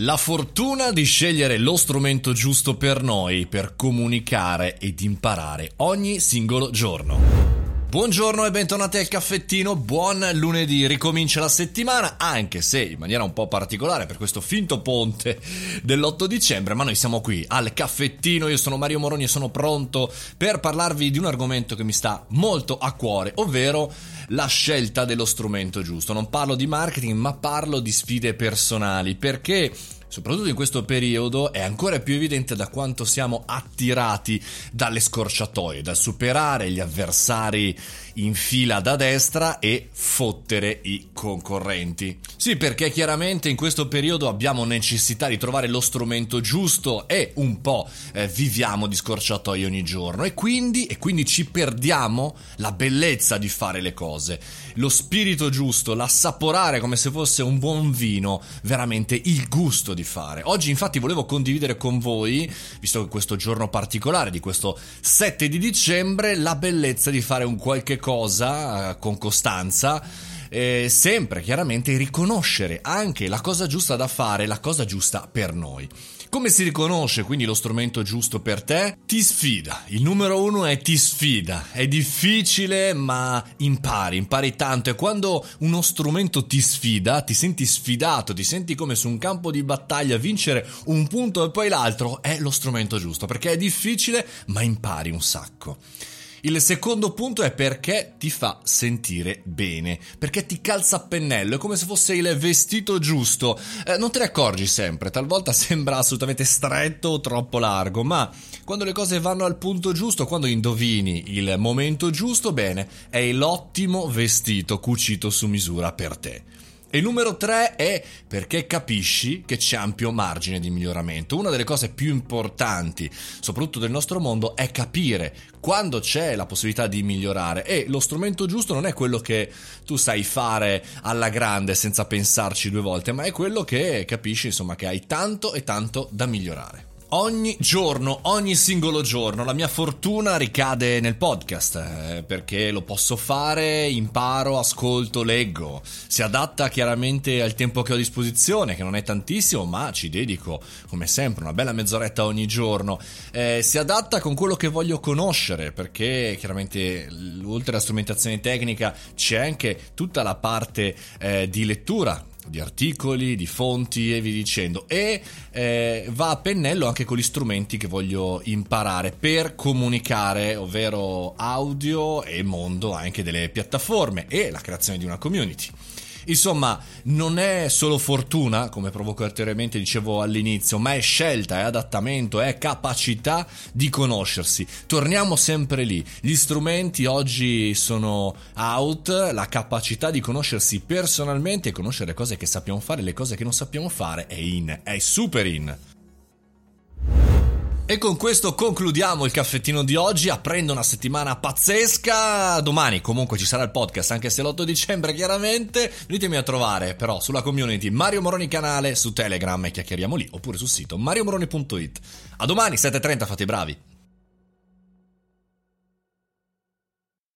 La fortuna di scegliere lo strumento giusto per noi per comunicare ed imparare ogni singolo giorno. Buongiorno e bentornati al caffettino, buon lunedì, ricomincia la settimana, anche se in maniera un po' particolare per questo finto ponte dell'8 dicembre, ma noi siamo qui al caffettino, io sono Mario Moroni e sono pronto per parlarvi di un argomento che mi sta molto a cuore, ovvero la scelta dello strumento giusto. Non parlo di marketing, ma parlo di sfide personali, perché soprattutto in questo periodo, è ancora più evidente da quanto siamo attirati dalle scorciatoie, dal superare gli avversari in fila da destra e fottere i concorrenti. Sì, perché chiaramente in questo periodo abbiamo necessità di trovare lo strumento giusto e un po' eh, viviamo di scorciatoie ogni giorno e quindi, e quindi ci perdiamo la bellezza di fare le cose, lo spirito giusto, l'assaporare come se fosse un buon vino, veramente il gusto di fare. Oggi infatti volevo condividere con voi, visto che questo giorno particolare di questo 7 di dicembre, la bellezza di fare un qualche cosa eh, con costanza. Eh, sempre chiaramente riconoscere anche la cosa giusta da fare, la cosa giusta per noi. Come si riconosce quindi lo strumento giusto per te? Ti sfida. Il numero uno è ti sfida. È difficile ma impari, impari tanto e quando uno strumento ti sfida, ti senti sfidato, ti senti come su un campo di battaglia vincere un punto e poi l'altro, è lo strumento giusto perché è difficile ma impari un sacco. Il secondo punto è perché ti fa sentire bene, perché ti calza a pennello, è come se fosse il vestito giusto. Eh, non te ne accorgi sempre, talvolta sembra assolutamente stretto o troppo largo, ma quando le cose vanno al punto giusto, quando indovini il momento giusto, bene, è l'ottimo vestito cucito su misura per te. E il numero 3 è perché capisci che c'è ampio margine di miglioramento. Una delle cose più importanti, soprattutto del nostro mondo, è capire quando c'è la possibilità di migliorare e lo strumento giusto non è quello che tu sai fare alla grande senza pensarci due volte, ma è quello che capisci, insomma, che hai tanto e tanto da migliorare. Ogni giorno, ogni singolo giorno, la mia fortuna ricade nel podcast eh, perché lo posso fare, imparo, ascolto, leggo. Si adatta chiaramente al tempo che ho a disposizione, che non è tantissimo, ma ci dedico come sempre una bella mezz'oretta ogni giorno. Eh, si adatta con quello che voglio conoscere perché chiaramente oltre alla strumentazione tecnica c'è anche tutta la parte eh, di lettura di articoli, di fonti e via dicendo e eh, va a pennello anche con gli strumenti che voglio imparare per comunicare, ovvero audio e mondo anche delle piattaforme e la creazione di una community. Insomma, non è solo fortuna, come provocatoriamente dicevo all'inizio, ma è scelta, è adattamento, è capacità di conoscersi. Torniamo sempre lì. Gli strumenti oggi sono out, la capacità di conoscersi personalmente e conoscere le cose che sappiamo fare, le cose che non sappiamo fare è in, è super in. E con questo concludiamo il caffettino di oggi, aprendo una settimana pazzesca. Domani comunque ci sarà il podcast, anche se l'8 dicembre chiaramente. Venitemi a trovare però sulla community Mario Moroni canale, su Telegram e chiacchieriamo lì, oppure sul sito mariomoroni.it. A domani 7.30, fate i bravi.